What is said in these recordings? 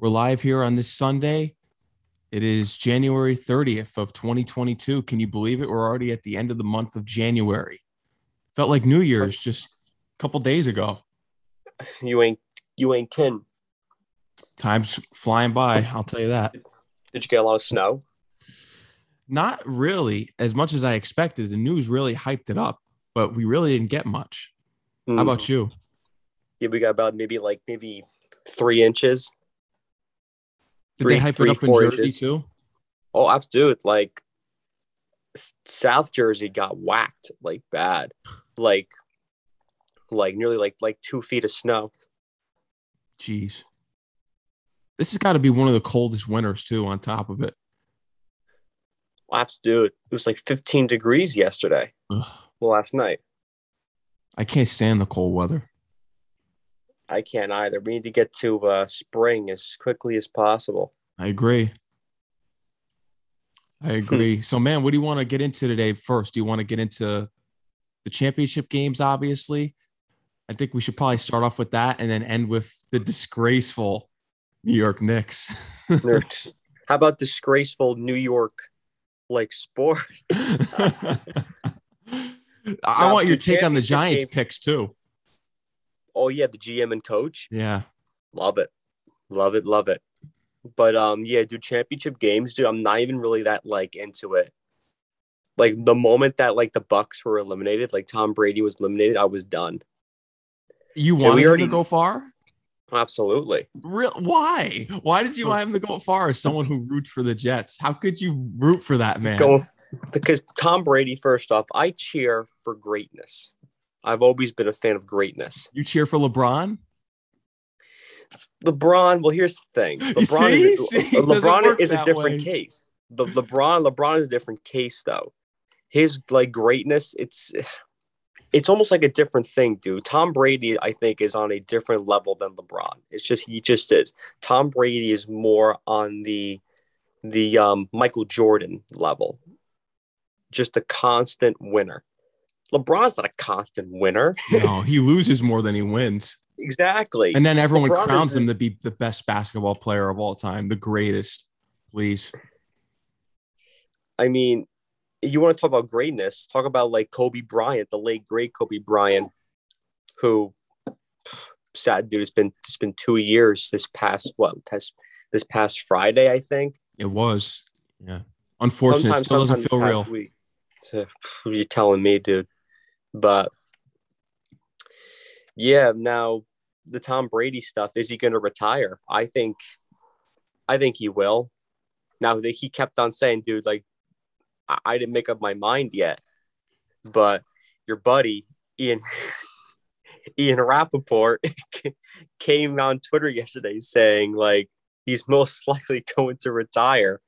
We're live here on this Sunday. It is January 30th of 2022. Can you believe it? We're already at the end of the month of January. Felt like New Year's just a couple days ago. You ain't you ain't kin. Time's flying by, I'll tell you that. Did you get a lot of snow? Not really as much as I expected. The news really hyped it up, but we really didn't get much. How Mm. about you? Yeah, we got about maybe like maybe three inches. Did Three- they hype three, it up in Jersey inches. too? Oh, absolute. Like South Jersey got whacked like bad, like like nearly like like two feet of snow. Jeez. This has got to be one of the coldest winters too, on top of it. Absolute. It was like 15 degrees yesterday. Ugh. Well, last night. I can't stand the cold weather. I can't either. We need to get to uh, spring as quickly as possible. I agree. I Hmm. agree. so, man, what do you want to get into today first? Do you want to get into the championship games? Obviously, I think we should probably start off with that and then end with the disgraceful New York Knicks. How about disgraceful New York like sport? I want your take on the Giants game- picks too. Oh yeah, the GM and coach. Yeah. Love it. Love it. Love it. But um yeah, dude, championship games, dude, I'm not even really that like into it. Like the moment that like the Bucks were eliminated, like Tom Brady was eliminated, I was done. You wanted him already- to go far? Absolutely. Real? Why? Why did you want him to go far as someone who roots for the Jets? How could you root for that man? Going because Tom Brady, first off, I cheer for greatness. I've always been a fan of greatness. You cheer for LeBron? LeBron, well, here's the thing. LeBron see? is, See, LeBron is a different way. case. The LeBron, LeBron is a different case though. His like greatness, it's it's almost like a different thing, dude. Tom Brady, I think, is on a different level than LeBron. It's just he just is. Tom Brady is more on the the um, Michael Jordan level, just a constant winner. LeBron's not a constant winner. No, he loses more than he wins. exactly. And then everyone LeBron crowns him to be the best basketball player of all time, the greatest. Please. I mean, you want to talk about greatness? Talk about like Kobe Bryant, the late great Kobe Bryant, who sad dude. It's been it's been two years. This past what? This this past Friday, I think. It was. Yeah. Unfortunately, it still doesn't feel real. Week. So, you're telling me, dude. But yeah, now the Tom Brady stuff. Is he going to retire? I think, I think he will. Now that he kept on saying, dude, like I, I didn't make up my mind yet, but your buddy Ian. Ian Rapoport came on Twitter yesterday saying like he's most likely going to retire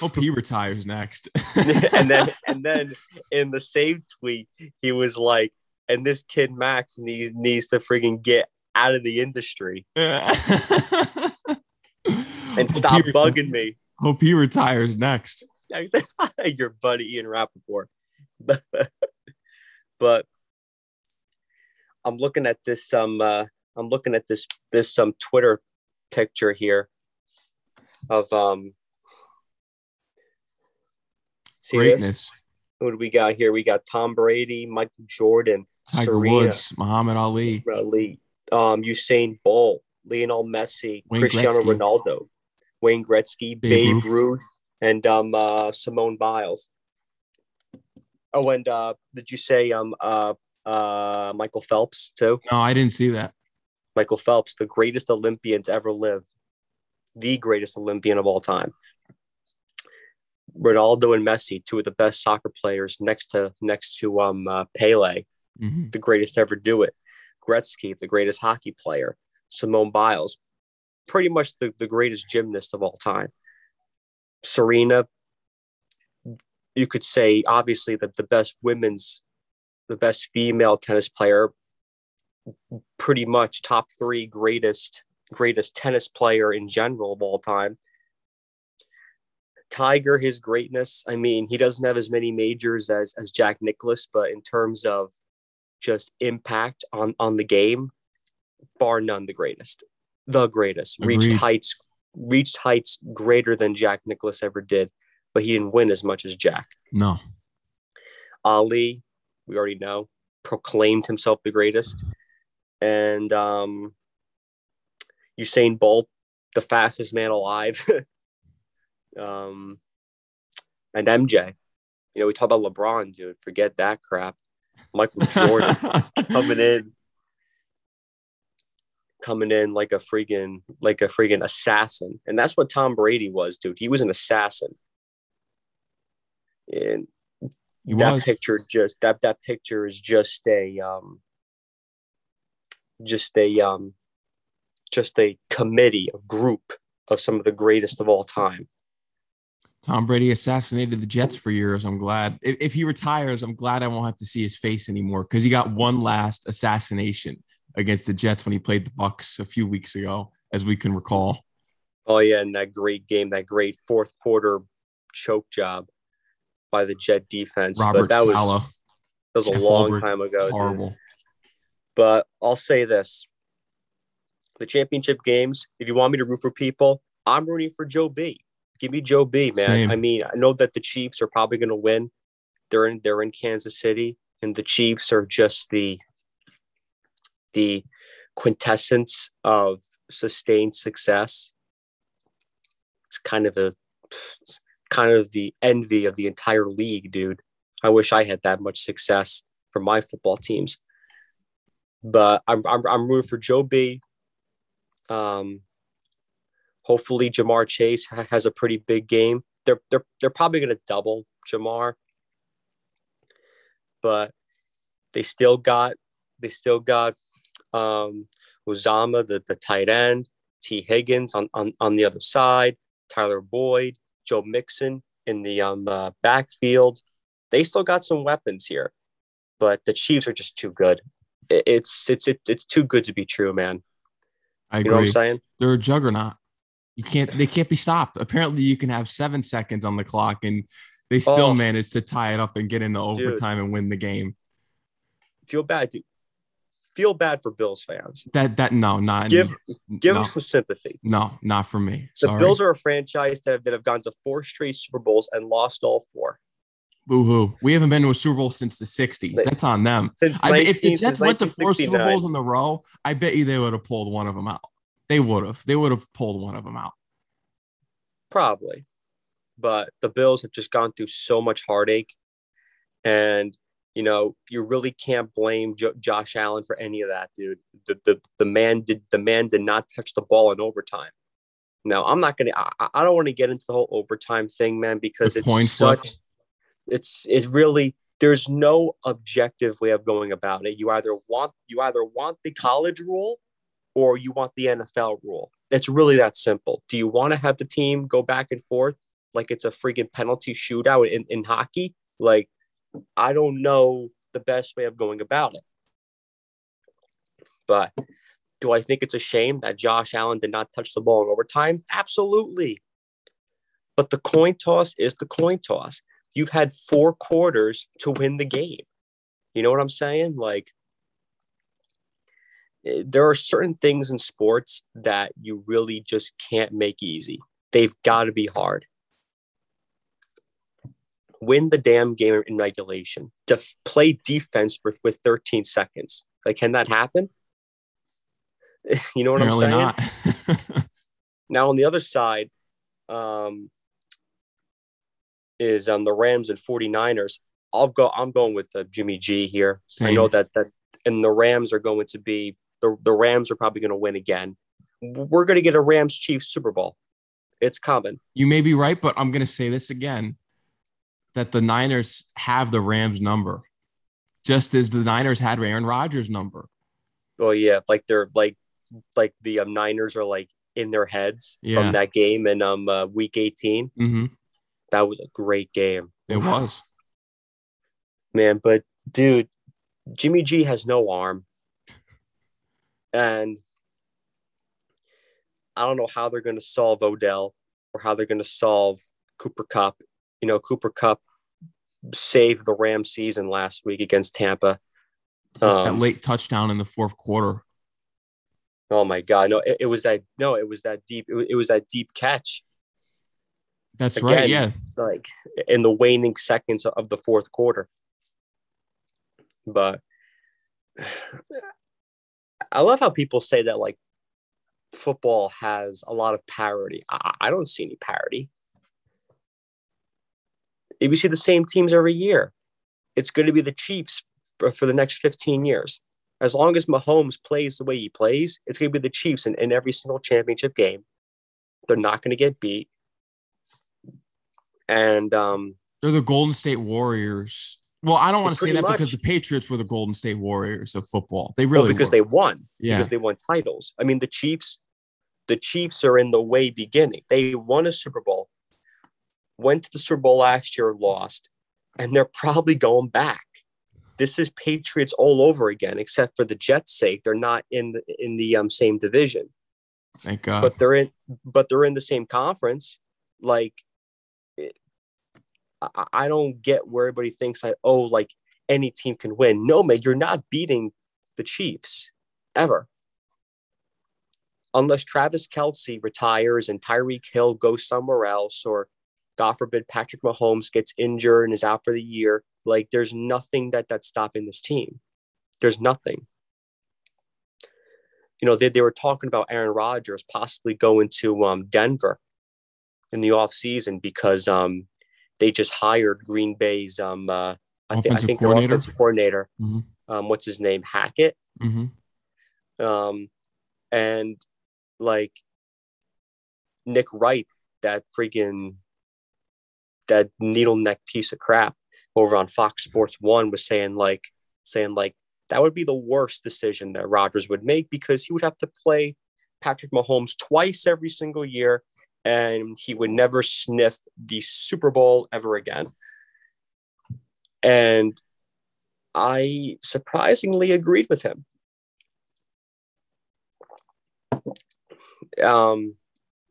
Hope he retires next. and then and then in the same tweet he was like and this kid max needs needs to freaking get out of the industry and stop bugging me Hope he retires next. your buddy Ian Rapoport but, but i'm looking at this um uh, i'm looking at this this um twitter picture here of um see this? Greatness. Who do we got here? We got Tom Brady, Michael Jordan, Tiger Serena. Woods, Muhammad Ali. Ali, um, Usain Bolt, Lionel Messi, Wayne Cristiano Gretzky. Ronaldo, Wayne Gretzky, Babe Babe, Ruth. Ruth. and um, uh, Simone Biles. Oh, and uh, did you say um, uh, uh, Michael Phelps too? No, I didn't see that. Michael Phelps, the greatest Olympian to ever live, the greatest Olympian of all time. Ronaldo and Messi, two of the best soccer players next to next to um uh, Pele, Mhm. the greatest ever do it. Gretzky, the greatest hockey player. Simone Biles, pretty much the, the greatest gymnast of all time. Serena, you could say obviously that the best women's, the best female tennis player, pretty much top three greatest greatest tennis player in general of all time. Tiger, his greatness. I mean, he doesn't have as many majors as as Jack Nicklaus, but in terms of just impact on on the game, bar none, the greatest. the greatest. Reached Agreed. heights, reached heights greater than Jack Nicklaus ever did, but he didn't win as much as Jack. No. Ali, we already know, proclaimed himself the greatest. And um, Usain Bolt, the fastest man alive. um, and MJ. You know, we talk about LeBron, dude. Forget that crap. Michael Jordan coming in, coming in like a freaking like a freaking assassin, and that's what Tom Brady was, dude. He was an assassin, and He that was. picture just that that picture is just a um just a um just a committee a group of some of the greatest of all time Tom Brady assassinated the Jets for years. I'm glad. If, if he retires, I'm glad I won't have to see his face anymore because he got one last assassination against the Jets when he played the Bucks a few weeks ago, as we can recall. oh yeah and that great game that great fourth quarter choke job by the jet defense Robert but that was that was a long Ulbrich, time ago dude. horrible. but i'll say this the championship games if you want me to root for people i'm rooting for joe b give me joe b man. Same. i mean i know that the chiefs are probably going to win. They're in they're in kansas city and the chiefs are just the the quintessence of sustained success. It's kind of a kind of the envy of the entire league dude. I wish i had that much success for my football teams. But i'm i'm, I'm rooting for joe b. Um hopefully Ja'Marr Chase ha- has a pretty big game they're they're, they're probably going to double Ja'Marr but they still got they still got um Uzomah, the, the tight end, Tee Higgins on, on, on the other side, Tyler Boyd, Joe Mixon in the um, uh, backfield. They still got some weapons here, but the Chiefs are just too good. It's it's it's it's too good to be true, man. I You know what I'm agree. saying? They're a juggernaut. You can't. They can't be stopped. Apparently, you can have seven seconds on the clock, and they still Oh. manage to tie it up and get into Dude. overtime and win the game. Feel bad, dude. Feel bad for Bills fans. That that no, not Give give no, them some sympathy. no, not for me. The Bills are a franchise that have, that have gone to four straight Super Bowls and lost all four. Boo hoo. We haven't been to a Super Bowl since the '60s. That's on them. Since I mean, if the Jets went to four Super Bowls in a row, I bet you they would have pulled one of them out. They would have. They would have pulled one of them out. Probably. But the Bills have just gone through so much heartache. And, you know, you really can't blame jo- Josh Allen for any of that, dude. The, the, the man did the man did not touch the ball in overtime. Now, I'm not gonna I, I don't want to get into the whole overtime thing, man, because The it's such it's it's really there's no objective way of going about it. You either want you either want the college rule or you want the NFL rule. It's really that simple. Do you want to have the team go back and forth like it's a freaking penalty shootout in, in hockey? Like, I don't know the best way of going about it. But do I think it's a shame that Josh Allen did not touch the ball in overtime? Absolutely. But the coin toss is the coin toss. You've had four quarters to win the game. You know what I'm saying? Like, there are certain things in sports that you really just can't make easy. They've got to be hard. Win the damn game in regulation. Def- play defense with, with 13 seconds. Like, can that happen? You know what Apparently I'm saying? not. Now on the other side, um, is um, the Rams and 49ers. I'll go. I'm going with uh, Jimmy G here. I know that that and the Rams are going to be the the Rams are probably going to win again. We're going to get a Rams Chiefs Super Bowl. It's coming. you may be right, but I'm going to say this again: that the Niners have the Rams number, just as the Niners had Aaron Rodgers' number. Oh yeah, like they're like like the um, Niners are like in their heads Yeah. from that game in um uh, week 18. hmm That was a great game. It was. man. But dude, Jimmy G has no arm, and I don't know how they're going to solve Odell or how they're going to solve Cooper Kupp. You know, Cooper Kupp saved the Rams season last week against Tampa. that Um, late touchdown in the fourth quarter. Oh my god, no! It, it was that no, it was that deep. It, it was that deep catch, That's right. Yeah. like in the waning seconds of the fourth quarter. But I love how people say that like football has a lot of parity. I, I don't see any parity. If you see the same teams every year, it's going to be the Chiefs for, for the next 15 years. As long as Mahomes plays the way he plays, it's going to be the Chiefs in, in every single championship game. They're not going to get beat. And um, They're the Golden State Warriors. Well, I don't want to say that because the. Patriots were the Golden State Warriors of football. They well, really because were. they won, yeah. because they won titles. I mean, the Chiefs, the Chiefs are in the way beginning. They won a Super Bowl, went to the Super Bowl last year, lost, and they're probably going back. This is Patriots all over again, except for the Jets' sake. They're not in the in the um, same division. Thank God. but they're in but they're in the same conference like I, I don't get where everybody thinks like oh like any team can win. No man you're not beating the chiefs ever. Unless Travis Kelce retires and tyreek hill goes somewhere else or god forbid patrick mahomes gets injured and is out for the year like there's nothing that that's stopping this team. There's nothing. You know, they, they were talking about Aaron Rodgers possibly going to um, Denver in the offseason because um, they just hired Green Bay's um, uh, I, thi- I think their coordinator? offensive coordinator. Mhm. Um, what's his name? Hackett. hmm Um, and like Nick Wright, that freaking that needle neck piece of crap over on Fox Sports One was saying like saying like that would be the worst decision that Rodgers would make because he would have to play Patrick Mahomes twice every single year and he would never sniff the Super Bowl ever again. And I surprisingly agreed with him. Um,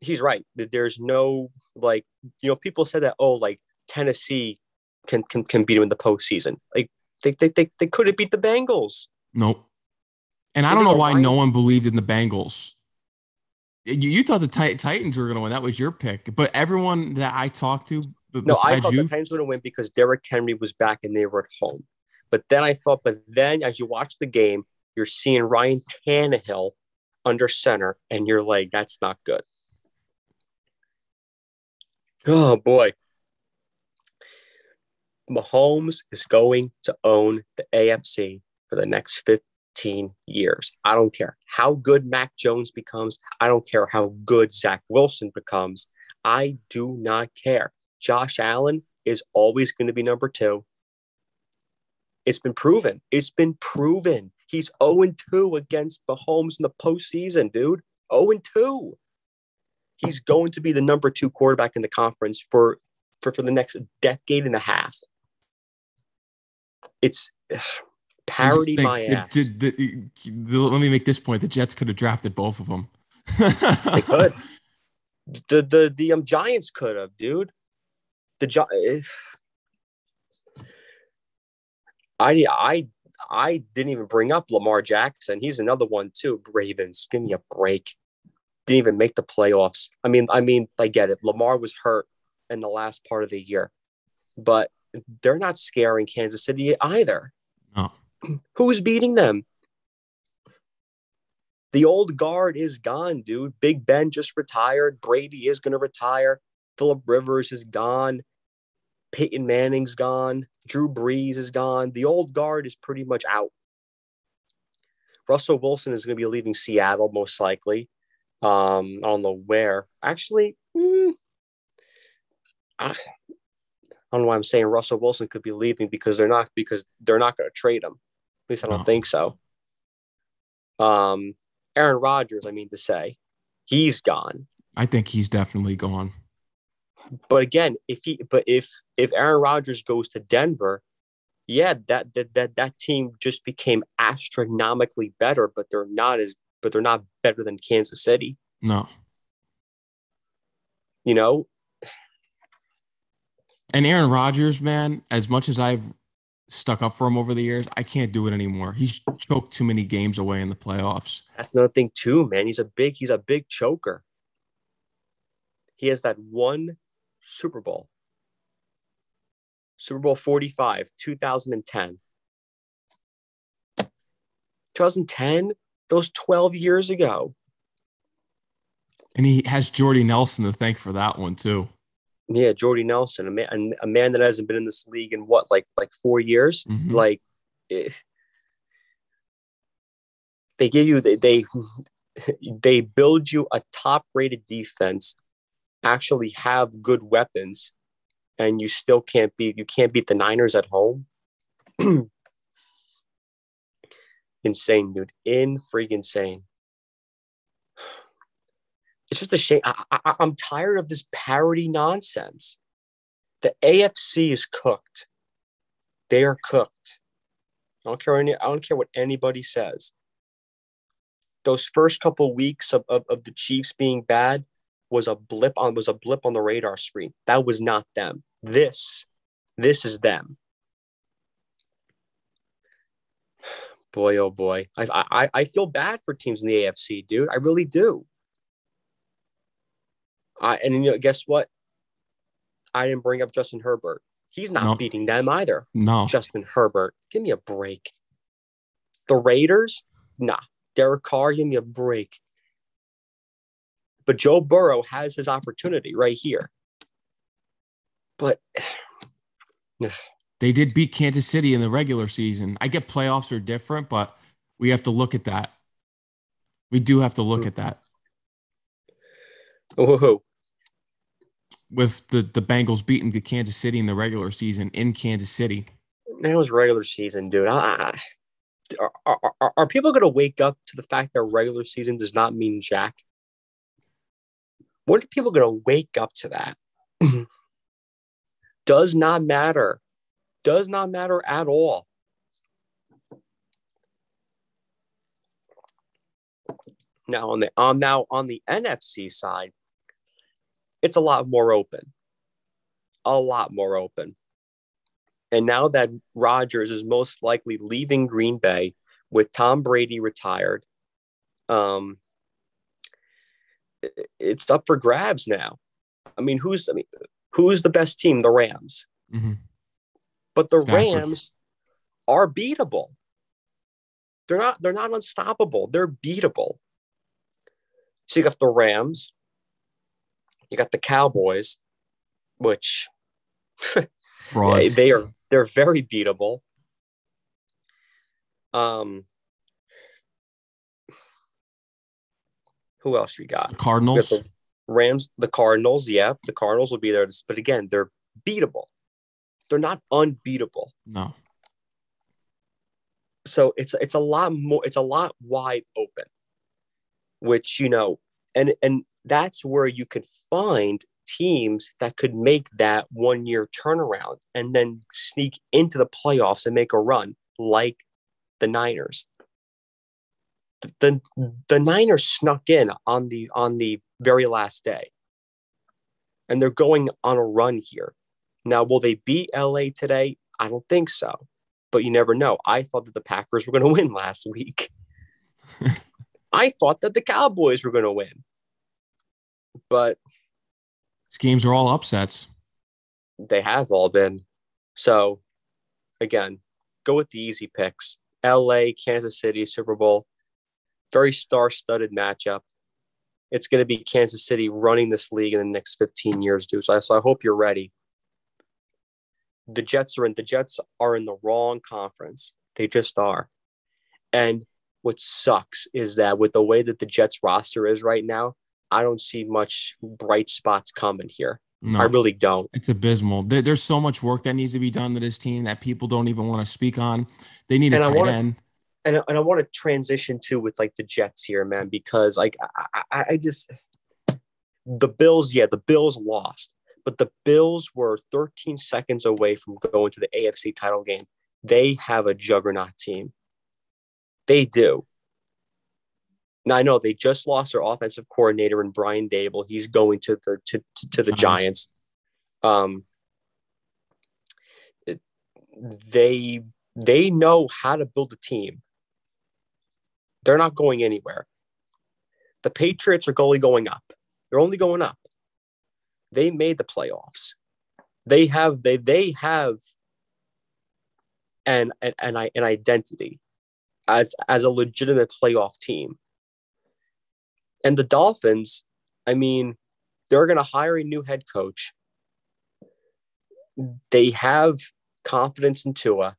he's right. that There's no like you know people said that oh like Tennessee can can, can beat him in the postseason. Like they they they, they couldn't beat the Bengals. Nope. And I don't know why no one believed in the Bengals. You, you thought the Tit- Titans were going to win. That was your pick. But everyone that I talked to, No, I thought you, the Titans would have win because Derrick Henry was back and they were at home. But then I thought, but then as you watch the game, you're seeing Ryan Tannehill under center, and you're like, that's not good. Oh boy. Mahomes is going to own the AFC for the next 15 years. I don't care how good Mac Jones becomes. I don't care how good Zach Wilson becomes. I do not care. Josh Allen is always going to be number two. It's been proven. It's been proven. He's 0 2 against Mahomes in the postseason, dude. 0 2. He's going to be the number two quarterback in the conference for, for, for the next decade and a half. It's ugh, parody think my ass. let me make this point: the Jets could have drafted both of them. They could. The the the um Giants could have, dude. The Gi- I I I didn't even bring up Lamar Jackson. He's another one too. Ravens, give me a break. Didn't even make the playoffs. I mean, I mean, I get it. Lamar was hurt in the last part of the year, but they're not scaring Kansas City either. No. Who's beating them? The old guard is gone, dude. Big Ben just retired. Brady is going to retire. Philip Rivers is gone. Peyton Manning's gone. Drew Brees is gone. The old guard is pretty much out. Russell Wilson is going to be leaving Seattle most likely. Um, I don't know where. Actually, hmm, I, I don't know why I'm saying Russell Wilson could be leaving because they're not because they're not going to trade him. Least I don't No. think so. Um, Aaron Rodgers, I mean to say, he's gone. I think he's definitely gone. But again, if he but if if Aaron Rodgers goes to Denver, yeah, that that that, that team just became astronomically better, but they're not as but they're not better than Kansas City. No. You know, And Aaron Rodgers, man, as much as I've stuck up for him over the years. I can't do it anymore. He's choked too many games away in the playoffs. That's another thing too, man. He's a big he's a big choker. He has that one Super Bowl. Super Bowl 45, 2010. 2010, those 12 years ago. And he has Jordy Nelson to thank for that one too. Yeah, Jordy Nelson, a man, a man that hasn't been in this league in what, like, like four years. Mhm. Like, eh, they give you they, they they build you a top-rated defense, actually have good weapons, and you still can't beat you can't beat the Niners at home. insane, dude. In freaking insane. It's just a shame. I, I, I'm tired of this parody nonsense. The AFC is cooked. They are cooked. I don't care. Any, I don't care what anybody says. Those first couple weeks of, of, of the Chiefs being bad was a blip on was a blip on the radar screen. That was not them. This, this is them. boy, oh boy, I, I I feel bad for teams in the AFC, dude. I really do. I and you know, guess what? I didn't bring up Justin Herbert. He's not No. beating them either. No. Justin Herbert, give me a break. The Raiders, nah. Derek Carr, give me a break. But Joe Burrow has his opportunity right here. But They did beat Kansas City in the regular season. I get playoffs are different, but we have to look at that. We do have to look mm. at that whoa, with the the Bengals beating the Kansas City in the regular season in Kansas City. That was regular season, dude. I, I- are, are, are, people going to wake up to the fact that regular season does not mean jack? When are people going to wake up to that? does not matter. Does not matter at all. Now on the um now on the NFC side, it's a lot more open. A lot more open. And now that Rodgers is most likely leaving Green Bay with Tom Brady retired, um, it's up for grabs now. I mean, who's I mean, who's the best team? The Rams. Mhm. But the. Rams are beatable. They're not. They're not unstoppable. They're beatable. So you got the Rams. You got the Cowboys, which yeah, they are they're very beatable. Um, who else we got? The We got Cardinals. the Rams, the Cardinals. Yeah, the Cardinals will be there, but again, they're beatable. They're not unbeatable. No. So it's it's a lot more. It's a lot wide open, which you know, and and that's where you could find teams that could make that one year turnaround and then sneak into the playoffs and make a run, like the Niners. The, the, the Niners snuck in on the on the very last day. And they're going on a run here. Now, will they beat LA today? I don't think so. But you never know. I thought that the Packers were going to win last week. I thought that the Cowboys were going to win. But These games are all upsets. they have all been. So, again, go with the easy picks. LA, Kansas City, Super Bowl. Very star studded matchup. It's going to be Kansas City running this league in the next 15 years, dude. So I, so I hope you're ready. The Jets are in the Jets are in the wrong conference. They just are. And what sucks is that with the way that the Jets roster is right now, I don't see much bright spots coming here. No. I really don't. It's abysmal. There, there's so much work that needs to be done to this team that people don't even want to speak on. They need a And I tight wanna- end. and I- and I want to transition to with like the Jets here, man, because like I, I, I just the Bills, yeah, the Bills lost, but the Bills were 13 seconds away from going to the AFC title game. They have a juggernaut team. They do. Now I know they just lost their offensive coordinator and Brian Daboll. He's going to the to, to, the Giants. Giants. Um, they they know how to build a team. They're not going anywhere. The Patriots are only going up. They're only going up. They made the playoffs. They have they they have an an, an, an identity as as a legitimate playoff team. And the Dolphins, I mean, they're going to hire a new head coach. They have confidence in Tua.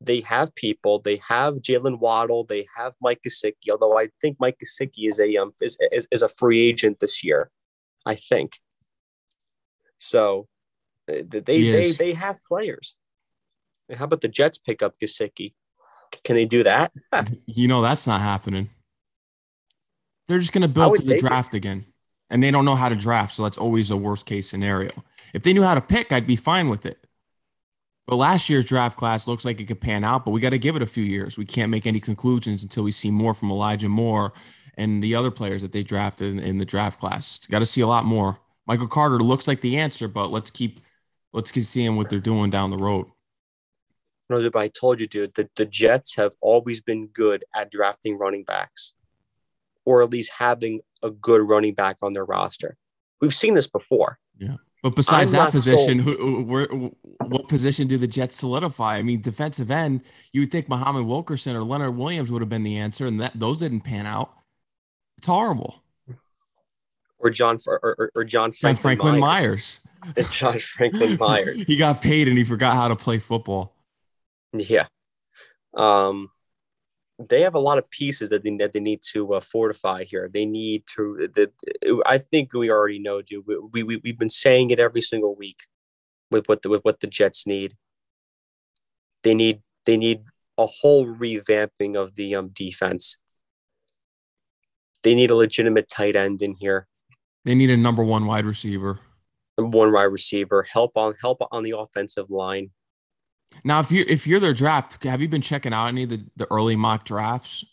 They have people. They have Jaylen Waddle. They have Mike Gesicki. Although I think Mike Gesicki is a um is, is, is a free agent this year, I think. So they they they have players. How about the Jets pick up Gesicki? Can they do that? you know that's not happening. They're just going to build to the draft it. again, and they don't know how to draft, so that's always a worst case scenario. If they knew how to pick, I'd be fine with it. But last year's draft class looks like it could pan out, but we got to give it a few years. We can't make any conclusions until we see more from Elijah Moore and the other players that they drafted in, in the draft class. Got to see a lot more. Michael Carter looks like the answer, but let's keep let's keep seeing what they're doing down the road. No, but I told you, dude, that the Jets have always been good at drafting running backs, or at least having a good running back on their roster. We've seen this before. Yeah. But besides I'm that position, who, where, what position do the Jets solidify? I mean, defensive end, you would think Muhammad Wilkerson or Leonard Williams would have been the answer, and that those didn't pan out. It's horrible. Or John or, or, or John Franklin, Franklin Myers. Myers. John Franklin Myers. he got paid and he forgot how to play football. Yeah. Um, they have a lot of pieces that they, that they need to uh, fortify here. They need to. The, I think we already know, dude. We, we we've been saying it every single week with what the with what the Jets need. They need they need a whole revamping of the um defense. They need a legitimate tight end in here. They need a number one wide receiver. Number one wide receiver. Help on help on the offensive line. Now, if you if you're their draft, have you been checking out any of the, the early mock drafts?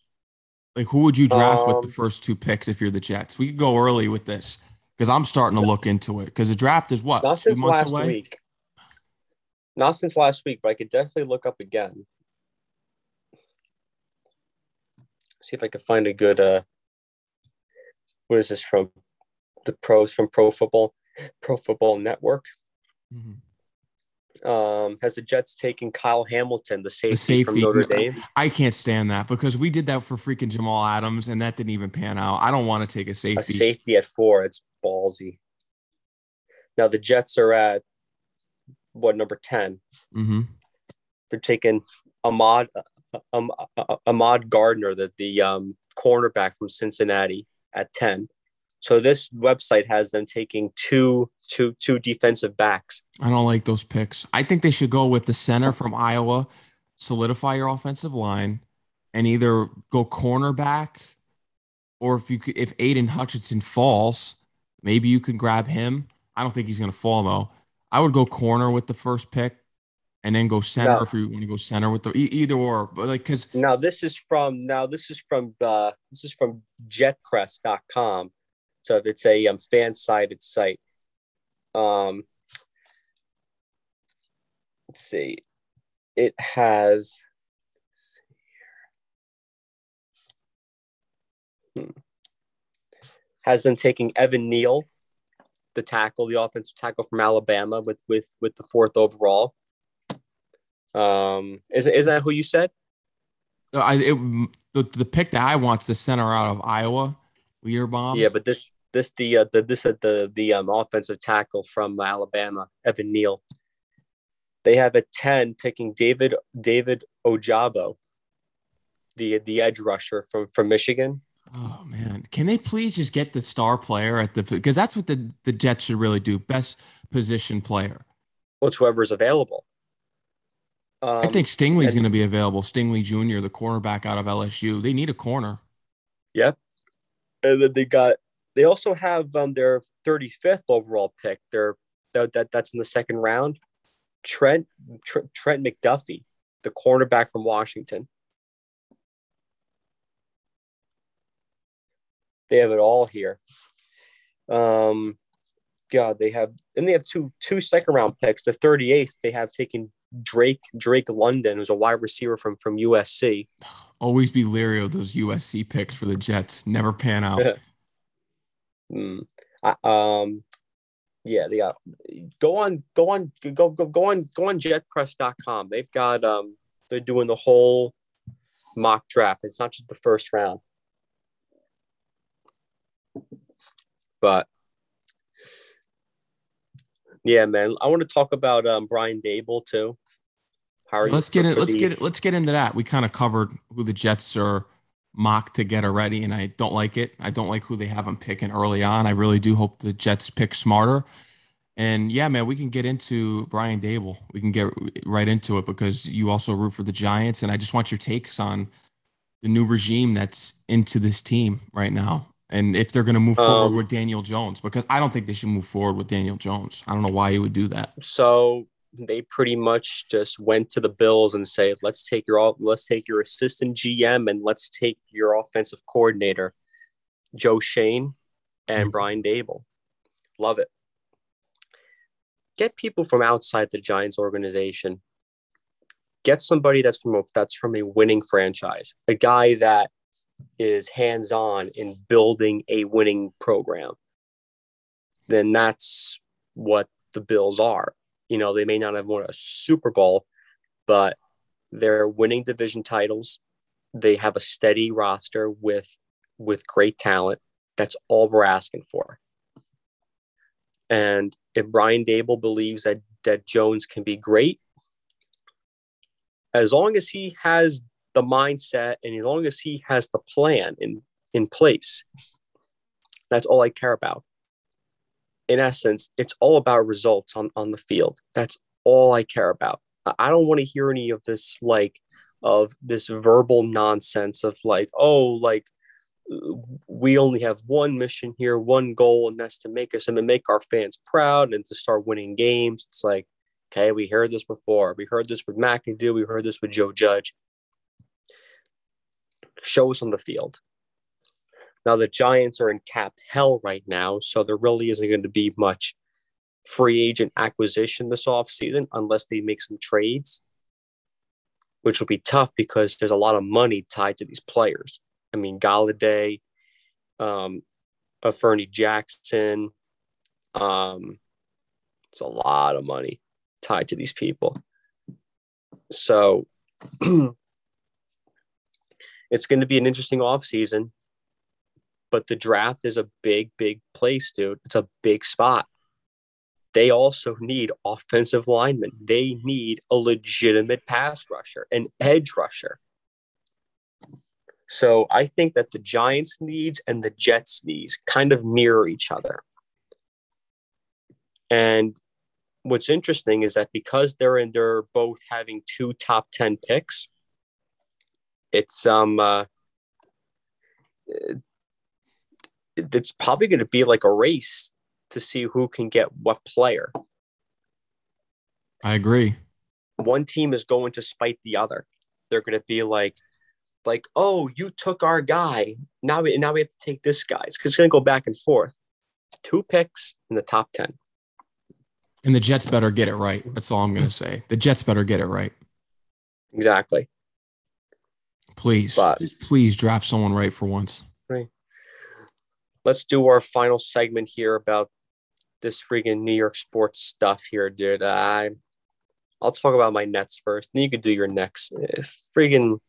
Like, who would you draft um, with the um, first two picks if you're the Jets? We could go early with this because I'm starting to look into it. Because the draft is what not since last away? week. Not since last week, but I could definitely look up again. See if I can find a good. uh What is this from? The pros from Pro Football, Pro Football Network. Mm-hmm um, has the Jets taken Kyle Hamilton, the safety, the safety, from Notre Dame? I can't stand that because we did that for freaking Jamal Adams and that didn't even pan out. I don't want to take a safety. A safety at four, it's ballsy. Now the Jets are at what number 10? Mm-hmm. They're taking Ahmad um, Ahmad Gardner, the the um, cornerback from Cincinnati, at ten. So this website has them taking two two two defensive backs. I don't like those picks. I think they should go with the center from Iowa, solidify your offensive line, and either go cornerback, or if you could, if Aidan Hutchinson falls, maybe you can grab him. I don't think he's going to fall though. I would go corner with the first pick, and then go center no. if you want to go center with the either or. But like because now this is from now this is from uh, this is from JetPress.com. So it's a um, fan-sided site. Um, let's see. It has. Hmm, has them taking Evan Neal, the tackle, the offensive tackle from Alabama, with with with the fourth overall. Um, is is that who you said? I it, the the pick that I want want's the center out of Iowa, Linderbaum. Yeah, but this this the uh, the this uh, the the um, offensive tackle from Alabama, Evan Neal. They have a ten picking David David Ojabo, the the edge rusher from from Michigan. Oh man, can they please just get the star player at the because that's what the the Jets should really do, best position player. Well, it's whoever's available. Um, I think Stingley's going to be available. Stingley Jr., the cornerback out of LSU. They need a corner. Yep. And then they got they also have um, their 35th overall pick. Their that, that that's in the second round. Trent Tr- Trent McDuffie, the cornerback from Washington. They have it all here. Um, God, they have and they have two two second round picks. The 38th, they have taken Drake Drake London, who's a wide receiver from from USC. Always be leery of those USC picks for the Jets. Never pan out. mm. I, um, yeah, they got go on, go on, go go go on, go on JetPress.com. They've got um, they're doing the whole mock draft. It's not just the first round, but yeah, man. I want to talk about um, Brian Daboll too. How are you? let's get it. Let's the... get it. Let's get into that. We kind of covered who the Jets are mocked to get already, and I don't like it. I don't like who they have them picking early on. I really do hope the Jets pick smarter. And yeah, man, we can get into Brian Daboll. We can get right into it because you also root for the Giants, and I just want your takes on the new regime that's into this team right now and if they're going to move forward um, with Daniel Jones, because I don't think they should move forward with Daniel Jones. I don't know why you would do that. So they pretty much just went to the Bills and say, "Let's take your let's take your assistant GM and let's take your offensive coordinator, Joe Schoen and mm-hmm. Brian Daboll. Love it. Get people from outside the Giants organization. Get somebody that's from a, that's from a winning franchise, a guy that is hands on in building a winning program, then that's what the Bills are. You know, they may not have won a Super Bowl, but they're winning division titles. They have a steady roster with with great talent. That's all we're asking for. And if Brian Daboll believes that that Jones can be great, as long as he has the mindset and as long as he has the plan in in place that's all i care about in essence it's all about results on on the field. That's all i care about. I don't want to hear any of this like of this verbal nonsense of like oh like we only have one mission here one goal and that's to make us and make our fans proud and to start winning games. It's like okay we heard this before. We heard this with mcadoo. We heard this with joe judge. Show us on the field. Now, the Giants are in cap hell right now, so there really isn't going to be much free agent acquisition this offseason unless they make some trades, which will be tough because there's a lot of money tied to these players. I mean, Golladay, um, Fernie Jackson, um, it's a lot of money tied to these people. So it's going to be an interesting offseason. But the draft is a big, big place, dude. It's a big spot. They also need offensive linemen. They need a legitimate pass rusher, an edge rusher. So I think that the Giants' needs and the Jets' needs kind of mirror each other. And what's interesting is that because they're in, they're both having two top 10 picks, it's um uh, it's probably going to be like a race to see who can get what player. I agree. One team is going to spite the other. They're going to be like, like, oh, you took our guy. Now we now we have to take this guy's because it's going to go back and forth. Two picks in the top ten. And the Jets better get it right. That's all I'm going to say. The Jets better get it right. Exactly. Please, but, please draft someone right for once. Let's do our final segment here about this freaking New York sports stuff here, dude. I, I'll talk about my Nets first. and you could do your next. Freaking.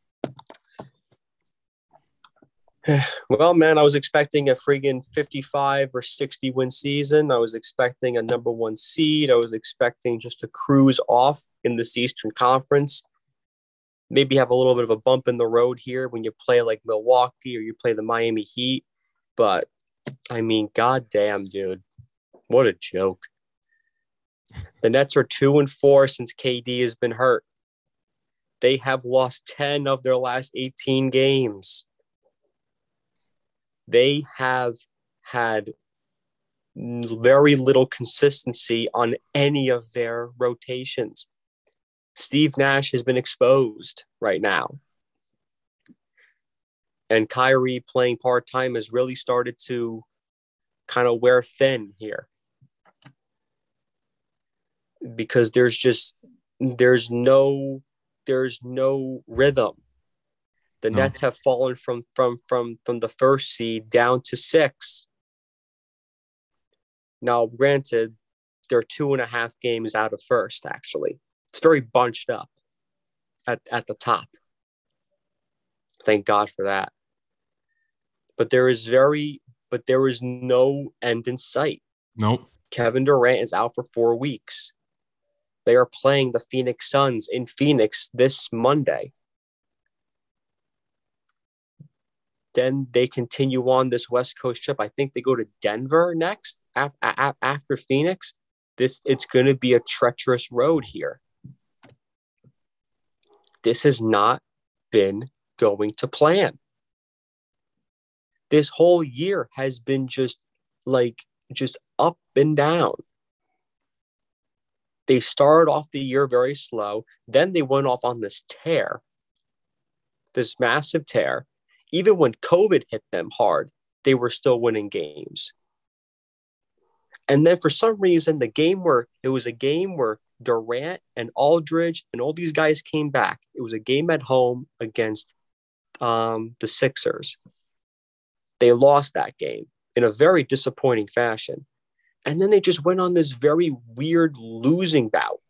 Well, man, I was expecting a friggin' 55 or 60 win season. I was expecting a number one seed. I was expecting just to cruise off in this Eastern Conference maybe have a little bit of a bump in the road here when you play like Milwaukee or you play the Miami Heat. But I mean, goddamn, dude, what a joke. The Nets are two and four since KD has been hurt. They have lost 10 of their last 18 games. They have had very little consistency on any of their rotations. Steve Nash has been exposed right now. And Kyrie playing part time has really started to kind of wear thin here. Because there's just there's no there's no rhythm. The No. Nets have fallen from from from from the first seed down to six. Now, granted, they're two and a half games out of first. Actually, it's very bunched up at at the top. Thank God for that. But there is very but there is no end in sight. Nope. Kevin Durant is out for four weeks. They are playing the Phoenix Suns in Phoenix this Monday. Then they continue on this West Coast trip. I think they go to Denver next af- after Phoenix. This it's going to be a treacherous road here. This has not been going to plan. This whole year has been just like just up and down. They started off the year very slow. Then they went off on this tear, this massive tear. Even when COVID hit them hard, they were still winning games. And then for some reason, the game where it was a game where Durant and Aldridge and all these guys came back, it was a game at home against um, the Sixers. They lost that game in a very disappointing fashion. And then they just went on this very weird losing bout.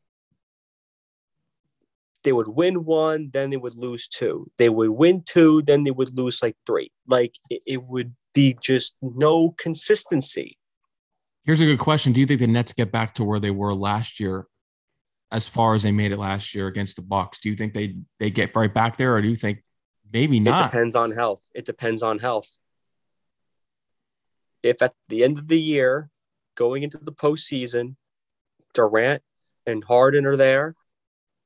They would win one, then they would lose two. They would win two, then they would lose like three. Like it, it would be just no consistency. Here's a good question. Do you think the Nets get back to where they were last year, as far as they made it last year against the Bucks? Do you think they they get right back there, or do you think maybe not? It depends on health. It depends on health. If at the end of the year, going into the postseason, Durant and Harden are there,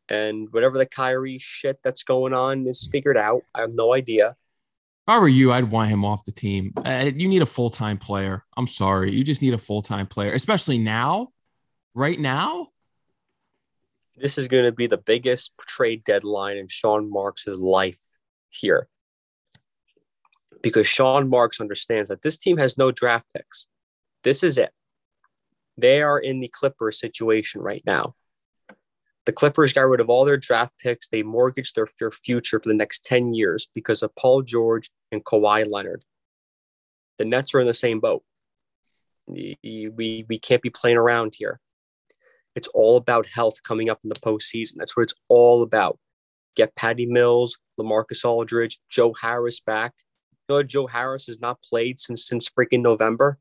and whatever the Kyrie shit that's going on is figured out, I have no idea. If I were you, I'd want him off the team. Uh, you need a full time player. I'm sorry, you just need a full time player, especially now, right now. This is going to be the biggest trade deadline in Sean Marks' life here. Because Sean Marks understands that this team has no draft picks. This is it. They are in the Clippers situation right now. The Clippers got rid of all their draft picks. They mortgaged their, their future for the next 10 years because of Paul George and Kawhi Leonard. The Nets are in the same boat. We, we, can't be playing around here. It's all about health coming up in the postseason. That's what it's all about. Get Patty Mills, LaMarcus Aldridge, Joe Harris back. Know, Joe Harris has not played since since freaking November.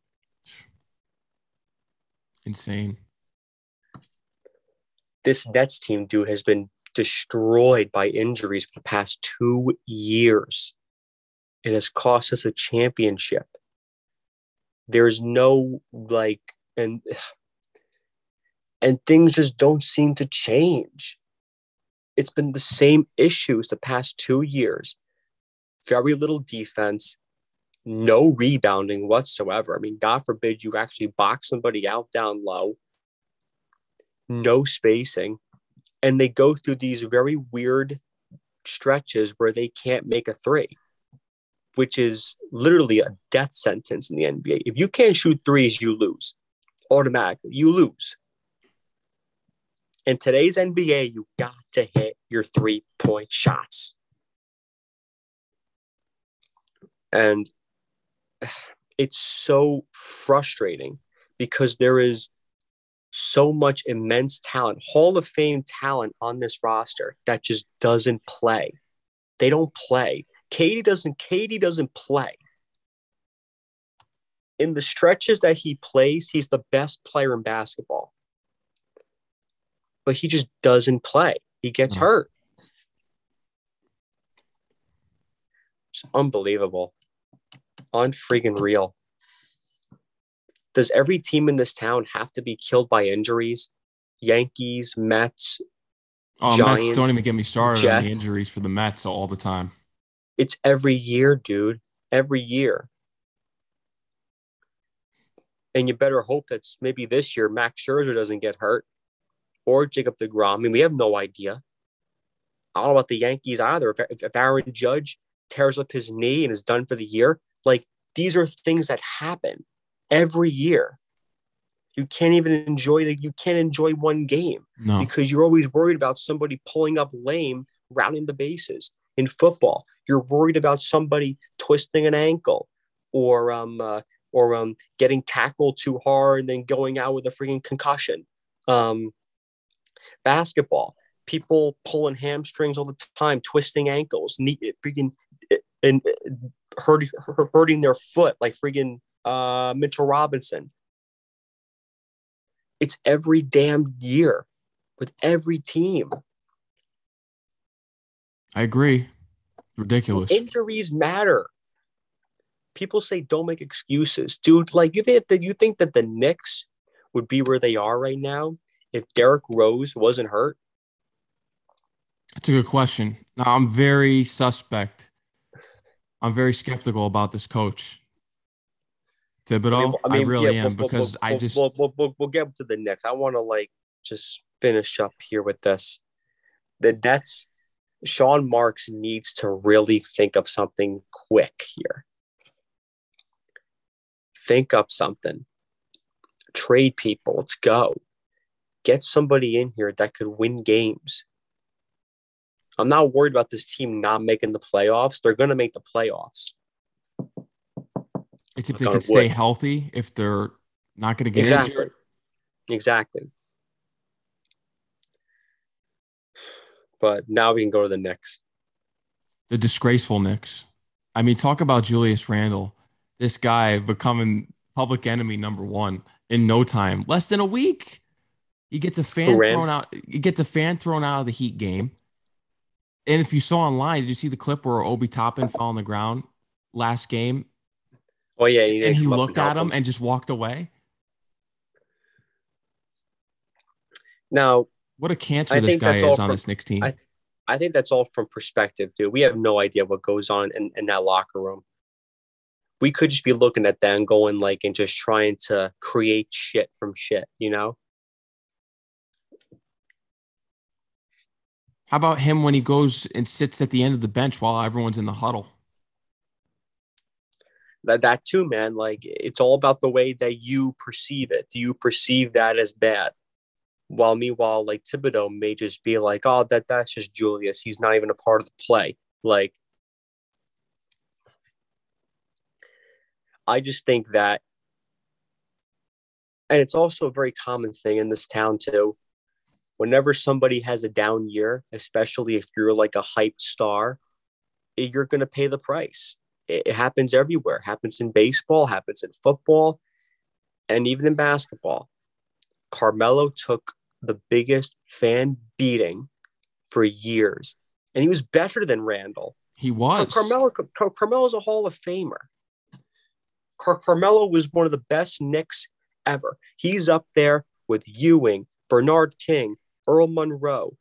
Insane. This Nets team, dude, has been destroyed by injuries for the past two years. It has cost us a championship. There's no like and and things just don't seem to change. It's been the same issues the past two years. Very little defense, no rebounding whatsoever. I mean, God forbid you actually box somebody out down low, no spacing. And they go through these very weird stretches where they can't make a three, which is literally a death sentence in the NBA. If you can't shoot threes, you lose automatically. You lose. In today's NBA, you got to hit your three point shots. And it's so frustrating because there is so much immense talent, Hall of Fame talent on this roster that just doesn't play. They don't play. Katie doesn't Katie doesn't play. In the stretches that he plays, he's the best player in basketball. But he just doesn't play. He gets Mhm. hurt. It's unbelievable. Unfreaking real. Does every team in this town have to be killed by injuries? Yankees, Mets. Oh, Mets Giants, don't even get me started on the injuries for the Mets all the time. It's every year, dude. Every year. And you better hope that maybe this year Max Scherzer doesn't get hurt or Jacob DeGrom. I mean, we have no idea. I don't know about the Yankees either. If, if Aaron Judge tears up his knee and is done for the year, like these are things that happen every year. you can't even enjoy the you can't enjoy one game No. because you're always worried about somebody pulling up lame, rounding the bases. In football, you're worried about somebody twisting an ankle or um uh, or um getting tackled too hard and then going out with a freaking concussion. Um, basketball, people pulling hamstrings all the time, twisting ankles, knee, freaking and hurting hurting their foot like freaking uh, Mitchell Robinson. It's every damn year with every team. I agree. Ridiculous. Injuries matter. People say don't make excuses, dude. Like you think that you think that the Knicks would be where they are right now if Derrick Rose wasn't hurt? That's a good question. Now I'm very suspect. I'm very skeptical about this coach. Thibodeau. I, mean really yeah, am we'll- because we'll- I just we'll, we'll, we'll, we'll get to the Knicks. I want to like just finish up here with this. The Nets, Sean Marks needs to really think of something quick here. Think up something. Trade people. Let's go. Get somebody in here that could win games. I'm not worried about this team not making the playoffs. They're going to make the playoffs. it's if they can stay healthy, if they're not going to get Exactly. injured. Exactly. But now we can go to the Knicks. The disgraceful Knicks. I mean, talk about Julius Randle. This guy becoming public enemy number one in no time, less than a week. He gets a fan thrown out. He gets a fan thrown out of the Heat game. And if you saw online, did you see the clip where Obi Toppin fell on the ground last game Oh yeah, he and he looked at him and just walked away? Now, What a cancer I this guy is on this Knicks team. I- I think that's all from perspective, dude. We have no idea what goes on in, in that locker room. We could just be looking at that and going like and just trying to create shit from shit, you know? How about him when he goes and sits at the end of the bench while everyone's in the huddle? That that too, man. Like it's all about the way that you perceive it. Do you perceive that as bad? While meanwhile, like Thibodeau may just be like, oh, that that's just Julius. He's not even a part of the play. Like, I just think that, and it's also a very common thing in this town too. Whenever somebody has a down year, especially if you're like a hyped star, eh, you're going to pay the price. It, it happens everywhere. It happens in baseball, happens in football, and even in basketball. Carmelo took the biggest fan beating for years, and he was better than Randle. He was. Carmelo, Car- Carmelo's a Hall of Famer. Car- Carmelo was one of the best Knicks ever. He's up there with Ewing, Bernard King, Earl Monroe,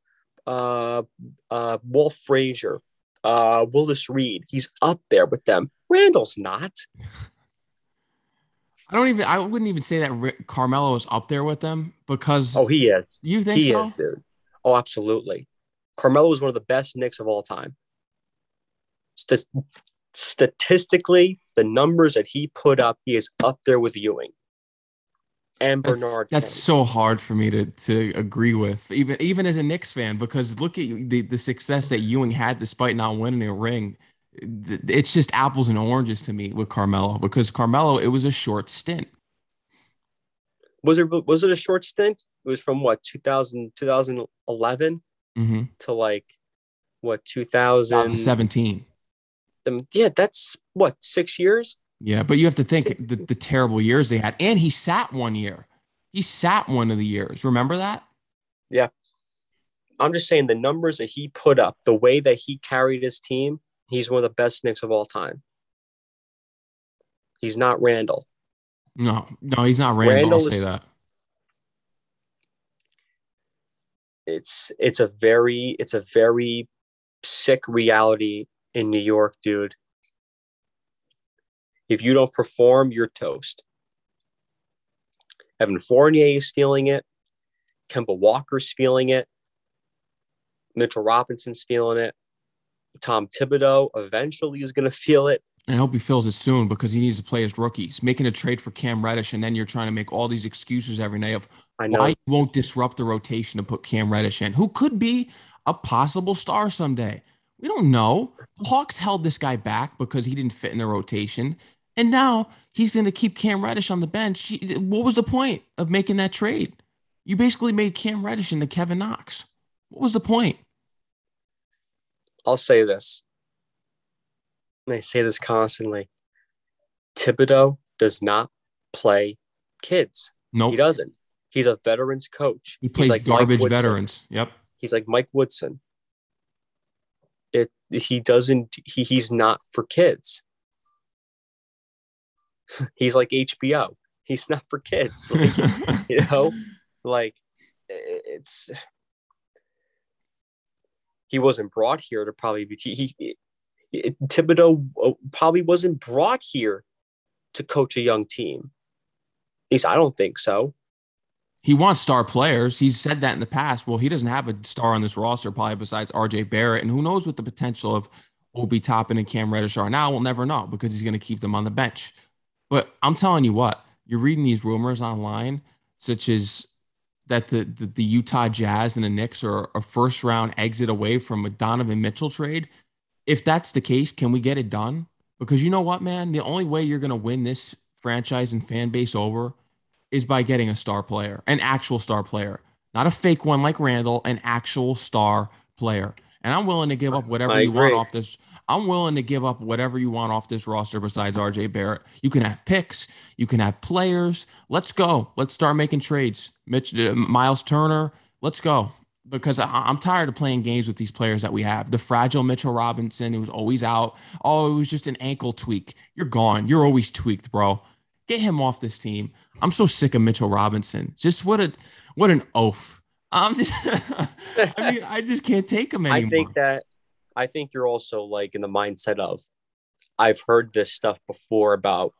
uh, uh, Walt Frazier, uh, Willis Reed. He's up there with them. Randle's not. I don't even. I wouldn't even say that Carmelo is up there with them because. Oh, he is. you think He so? is, dude. Oh, absolutely. Carmelo is one of the best Knicks of all time. St- statistically, the numbers that he put up, he is up there with Ewing and Bernard. that's King. so hard for me to to agree with, even even as a Knicks fan, because look at the the success that Ewing had despite not winning a ring. It's just apples and oranges to me with Carmelo because Carmelo, it was a short stint. was it was it a short stint? It was from what 2000 2011 hmm to like what 2000 17. Yeah, that's what six years. Yeah, but you have to think the, the terrible years they had, and he sat one year. He sat one of the years. Remember that? Yeah. I'm just saying the numbers that he put up, the way that he carried his team, he's one of the best Knicks of all time. He's not Randle. No, no, he's not Randle. Randle I'll say is- that. It's it's a very it's a very sick reality in New York, dude. If you don't perform, you're toast. Evan Fournier is feeling it. Kemba Walker's feeling it. Mitchell Robinson's feeling it. Tom Thibodeau eventually is going to feel it. I hope he feels it soon because he needs to play his rookies. Making a trade for Cam Reddish, and then you're trying to make all these excuses every night of why you won't disrupt the rotation to put Cam Reddish in, who could be a possible star someday. We don't know. The Hawks held this guy back because he didn't fit in the rotation. And now he's going to keep Cam Reddish on the bench. What was the point of making that trade? You basically made Cam Reddish into Kevin Knox. What was the point? I'll say this. And I say this constantly. Thibodeau does not play kids. No, nope. he doesn't. He's a veterans coach. He plays like garbage veterans. Yep. He's like Mike Woodson. It he doesn't he, he's not for kids. He's like HBO. He's not for kids. Like, you know, like it's he wasn't brought here to probably be he, he Thibodeau uh, probably wasn't brought here to coach a young team. At least I don't think so. He wants star players. He's said that in the past. Well, he doesn't have a star on this roster, probably besides RJ Barrett. And who knows what the potential of Obi Toppin and Cam Reddish are now? We'll never know because he's going to keep them on the bench. But I'm telling you what, you're reading these rumors online, such as that the, the, the Utah Jazz and the Knicks are a first round exit away from a Donovan Mitchell trade. If that's the case, can we get it done? Because you know what, man? The only way you're going to win this franchise and fan base over is by getting a star player, an actual star player, not a fake one like Randle, an actual star player. And I'm willing to give up whatever you want off this. I'm willing to give up whatever you want off this roster besides RJ Barrett. You can have picks, you can have players. Let's go. Let's start making trades. Mitch, uh, Myles Turner, let's go. Because I, am tired of playing games with these players that we have. The fragile Mitchell Robinson, who's always out. Oh, it was just an ankle tweak. You're gone. You're always tweaked, bro. Get him off this team. I'm so sick of Mitchell Robinson. Just what a what an oaf. I'm just I mean, I just can't take him anymore. I think that I think you're also like in the mindset of I've heard this stuff before about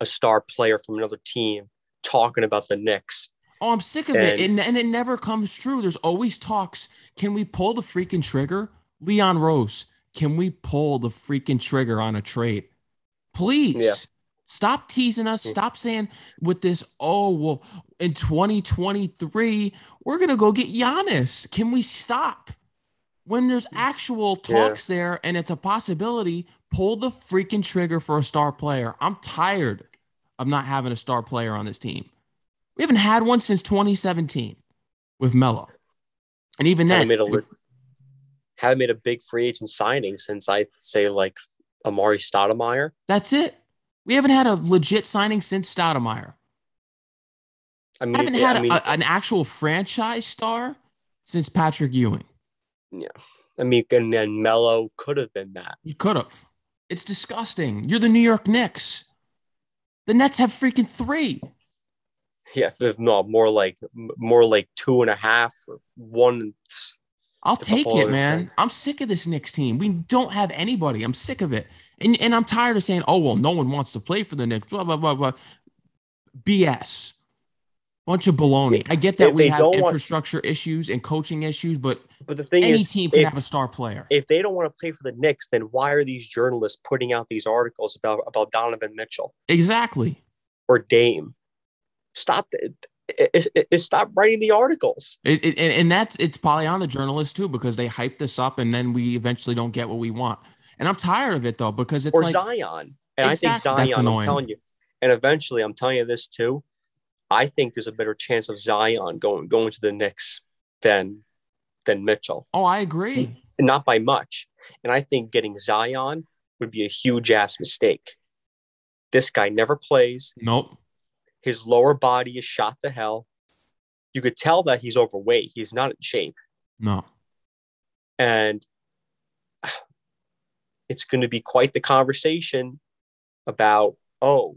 a star player from another team talking about the Knicks. Oh, I'm sick of and, it. And, and it never comes true. There's always talks. Can we pull the freaking trigger? Leon Rose, can we pull the freaking trigger on a trade? Please. Yeah. Stop teasing us. Mm. Stop saying with this, oh, well, in 2023, we're going to go get Giannis. Can we stop? When there's mm. actual talks yeah. there and it's a possibility, pull the freaking trigger for a star player. I'm tired of not having a star player on this team. We haven't had one since 2017 with Melo. And even then, haven't made, a, haven't made a big free agent signing since I say like Amar'e Stoudemire. That's it. We haven't had a legit signing since Stoudemire. I mean, haven't had I mean, a, an actual franchise star since Patrick Ewing. Yeah. I mean, and then Melo could have been that. You could have. It's disgusting. You're the New York Knicks. The Nets have freaking three. Yeah, if not more like more like two and a half or one. I'll take it, man. Thing. I'm sick of this Knicks team. We don't have anybody. I'm sick of it. And and I'm tired of saying, oh well, no one wants to play for the Knicks. Blah blah blah blah. BS. Bunch of baloney. I get that we have infrastructure want, issues and coaching issues, but but the thing any is, team can if, have a star player. If they don't want to play for the Knicks, then why are these journalists putting out these articles about about Donovan Mitchell? Exactly. Or Dame. Stop it. It, it, stop writing the articles. It, it, and that's it's probably on the journalists too because they hype this up and then we eventually don't get what we want. And I'm tired of it though because it's or like Zion. And exactly. I think Zion. I'm telling you. And eventually, I'm telling you this too. I think there's a better chance of Zion going going to the Knicks than than Mitchell. Oh, I agree. Not by much. And I think getting Zion would be a huge ass mistake. This guy never plays. Nope. His lower body is shot to hell. You could tell that he's overweight. He's not in shape. No. And it's going to be quite the conversation about, oh,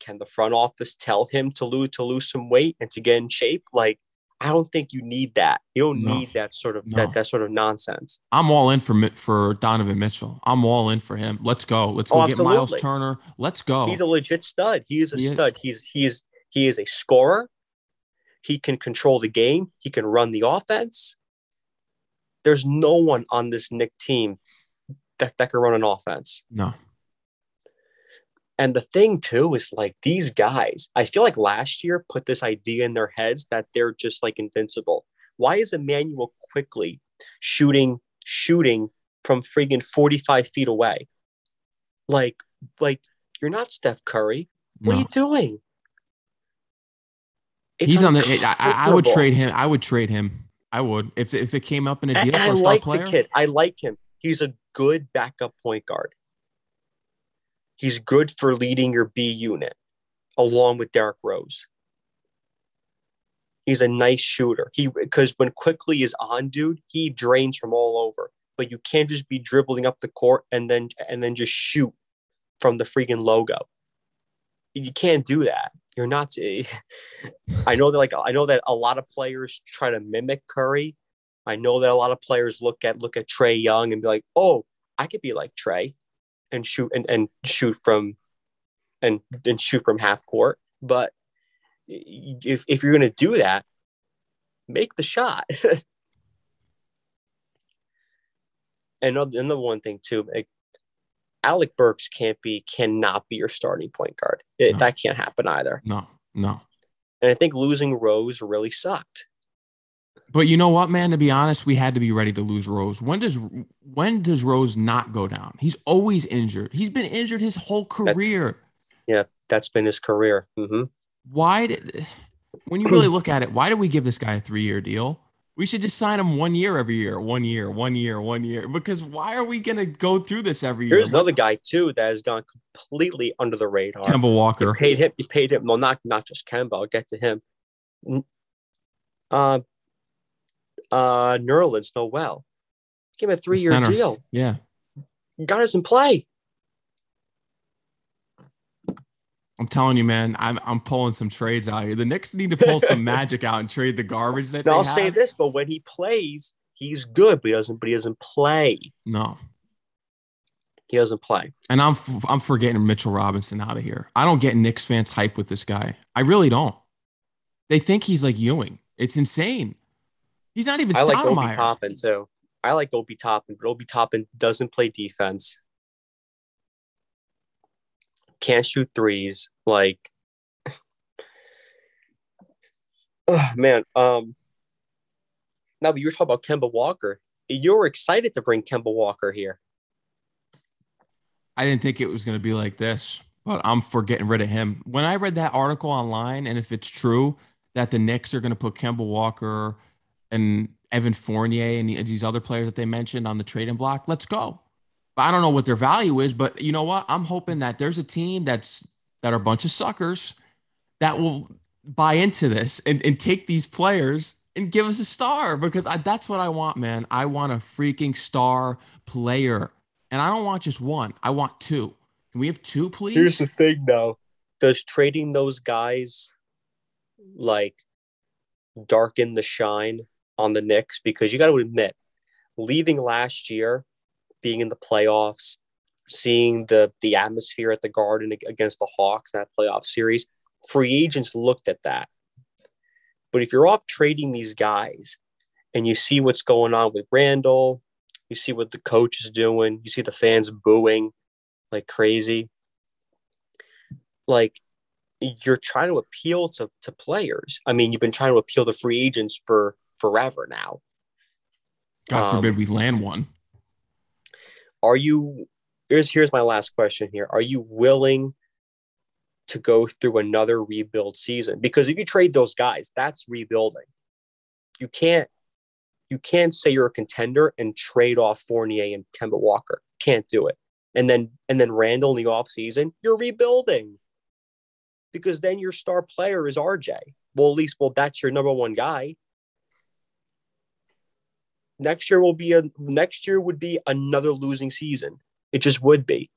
can the front office tell him to lose to lose some weight and to get in shape? Like, I don't think you need that. You don't no. need that sort of no. that, that sort of nonsense. I'm all in for for Donovan Mitchell. I'm all in for him. Let's go. Let's oh, go oh, get Myles Turner. Let's go. He's a legit stud. He is a he stud. Is. He's he's he is a scorer. He can control the game. He can run the offense. There's no one on this Knick team that, that can run an offense. No. And the thing too is like these guys, I feel like last year put this idea in their heads that they're just like invincible. Why is Immanuel Quickley shooting shooting from friggin' 45 feet away? Like, like you're not Steph Curry. What no. are you doing? It's He's on the. I, I, would trade him. I would trade him. I would if if it came up in a deal. And, for a I like player. the kid. I like him. He's a good backup point guard. He's good for leading your B unit along with Derrick Rose. He's a nice shooter. He because when Quickley is on, dude, he drains from all over. But you can't just be dribbling up the court and then and then just shoot from the freaking logo. You can't do that. You're not. I know that like I know that a lot of players try to mimic Curry. I know that a lot of players look at look at Trae Young and be like, oh, I could be like Trae and shoot and, and shoot from and and shoot from half court. But if if you're gonna do that, make the shot. and another one thing too, like, Alec Burks can't be cannot be your starting point guard. It, no. That can't happen either. No, no. And I think losing Rose really sucked. But you know what, man? To be honest, we had to be ready to lose Rose. When does when does Rose not go down? He's always injured. He's been injured his whole career. Yeah, that's been his career. Mm-hmm. Why did when you really look at it, why did we give this guy a three year deal? We should just sign him one year every year, one year, one year, one year. Because why are we gonna go through this every year? There's another guy too that has gone completely under the radar. Kemba Walker. You paid him. You paid him. Well, not not just Kemba. I'll get to him. Uh, uh, Nerlens Noel. Give him a three year deal. Yeah. Got us in play. I'm telling you, man, I'm I'm pulling some trades out here. The Knicks need to pull some magic out and trade the garbage that. I'll have. say this, but when he plays, he's good, but he doesn't. But he doesn't play. No, he doesn't play. And I'm I'm forgetting Mitchell Robinson out of here. I don't get Knicks fans hype with this guy. I really don't. They think he's like Ewing. It's insane. He's not even. I like Obi Toppin too. I like Obi Toppin, but Obi Toppin doesn't play defense. Can't shoot threes. Like, oh man. Um. Now, but you were talking about Kemba Walker. You were excited to bring Kemba Walker here. I didn't think it was going to be like this, but I'm for getting rid of him. When I read that article online, and if it's true that the Knicks are going to put Kemba Walker and Evan Fournier and these other players that they mentioned on the trading block, let's go. But I don't know what their value is, but you know what? I'm hoping that there's a team that's that are a bunch of suckers that will buy into this and, and take these players and give us a star because I, that's what I want, man. I want a freaking star player. And I don't want just one. I want two. Can we have two, please? Here's the thing though. Does trading those guys like darken the shine on the Knicks because you got to admit, leaving last year, being in the playoffs, seeing the the atmosphere at the Garden against the Hawks in that playoff series, free agents looked at that. But if you're off trading these guys and you see what's going on with Randle, you see what the coach is doing, you see the fans booing like crazy. Like you're trying to appeal to, to players. I mean, you've been trying to appeal to free agents for forever now. God forbid um, we land one. Are you here's here's my last question here. Are you willing to go through another rebuild season? Because if you trade those guys, that's rebuilding. You can't you can't say you're a contender and trade off Fournier and Kemba Walker. Can't do it. And then and then Randle in the offseason, you're rebuilding. Because then your star player is RJ. Well, at least well, that's your number one guy next year will be a next year would be another losing season. It just would be.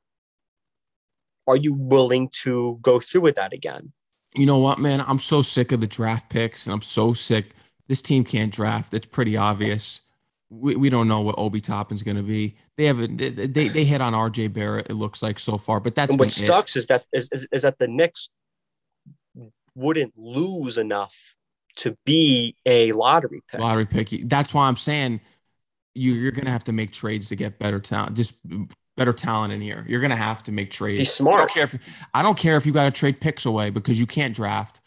Are you willing to go through with that again? You know what, man? I'm so sick of the draft picks, and I'm so sick. This team can't draft. It's pretty obvious. We, we don't know what Obi Toppin's going to be. They have a, they they hit on RJ Barrett. It looks like so far, but that's and what sucks it. is that is, is, is that the Knicks wouldn't lose enough to be a lottery pick. Lottery pick. That's why I'm saying you, you're going to have to make trades to get better talent. Just better talent in here. You're gonna have to make trades. He's smart. I don't care if I don't care if you got to trade picks away because you can't draft.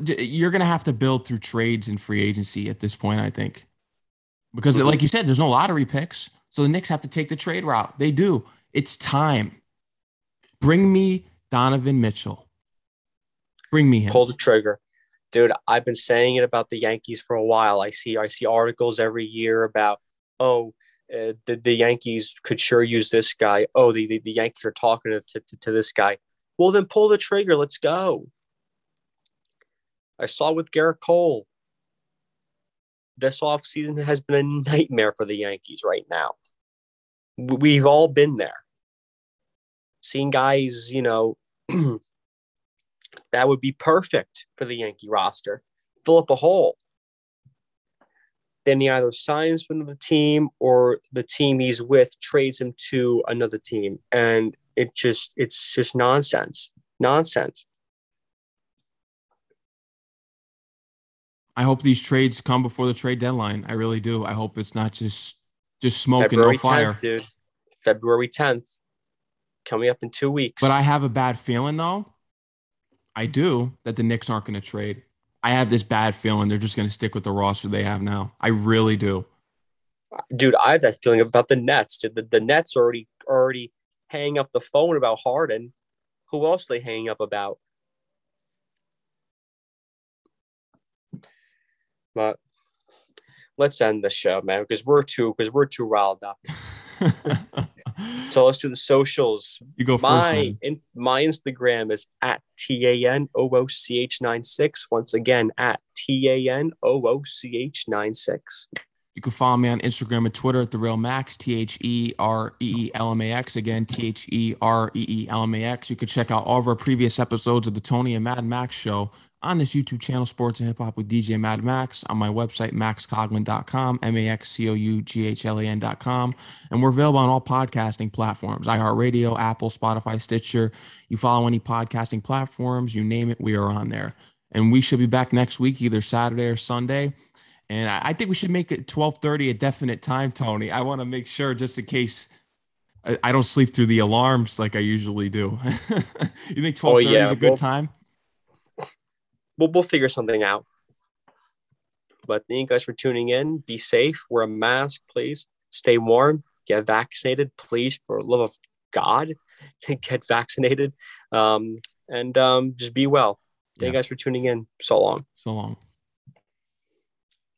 You're gonna have to build through trades and free agency at this point. I think because, mm-hmm. like you said, there's no lottery picks, so the Knicks have to take the trade route. They do. It's time. Bring me Donovan Mitchell. Bring me him. Pull the trigger dude, I've been saying it about the Yankees for a while. I see I see articles every year about oh uh, the, the Yankees could sure use this guy. Oh, the, the, the Yankees are talking to, to, to this guy. Well, then pull the trigger. Let's go. I saw with Gerrit Cole. This offseason has been a nightmare for the Yankees right now. We've all been there. Seeing guys, you know, that would be perfect for the Yankee roster. Fill up a hole. Then he either signs with the team or the team he's with trades him to another team. And it just it's just nonsense. Nonsense. I hope these trades come before the trade deadline. I really do. I hope it's not just just smoke February and no fire. dude. February 10th. Coming up in two weeks. But I have a bad feeling though I do that the Knicks aren't going to trade. I have this bad feeling they're just going to stick with the roster they have now. I really do. Dude, I have that feeling about the Nets. Dude, the, the Nets already already hang up the phone about Harden. Who else they hang up about? But let's end the show, man, because we're too because we're too riled up. so let's do the socials. You go my, In, my Instagram is at T A N O O C H 96. Once again, at T A N O O C H 96. You can follow me on Instagram and Twitter at the Reel Max, T H E R E E L M A X. Again, T H E R E E L M A X. You can check out all of our previous episodes of the Tony and Mad Max show on this YouTube channel, Sports and Hip Hop with DJ Mad Max, on my website, maxcoughlan.com, M A X C O U G H L A N.com. And we're available on all podcasting platforms iHeartRadio, Apple, Spotify, Stitcher. You follow any podcasting platforms, you name it, we are on there. And we should be back next week, either Saturday or Sunday. And I think we should make it 12:30 a definite time, Tony. I want to make sure just in case I don't sleep through the alarms like I usually do. you think 12:30 oh, yeah. is a good well, time? We'll, we'll figure something out. But thank you guys for tuning in. Be safe. Wear a mask, please. Stay warm. Get vaccinated, please, for love of God. Get vaccinated. Um, and um, just be well. Thank yeah. you guys for tuning in. So long. So long.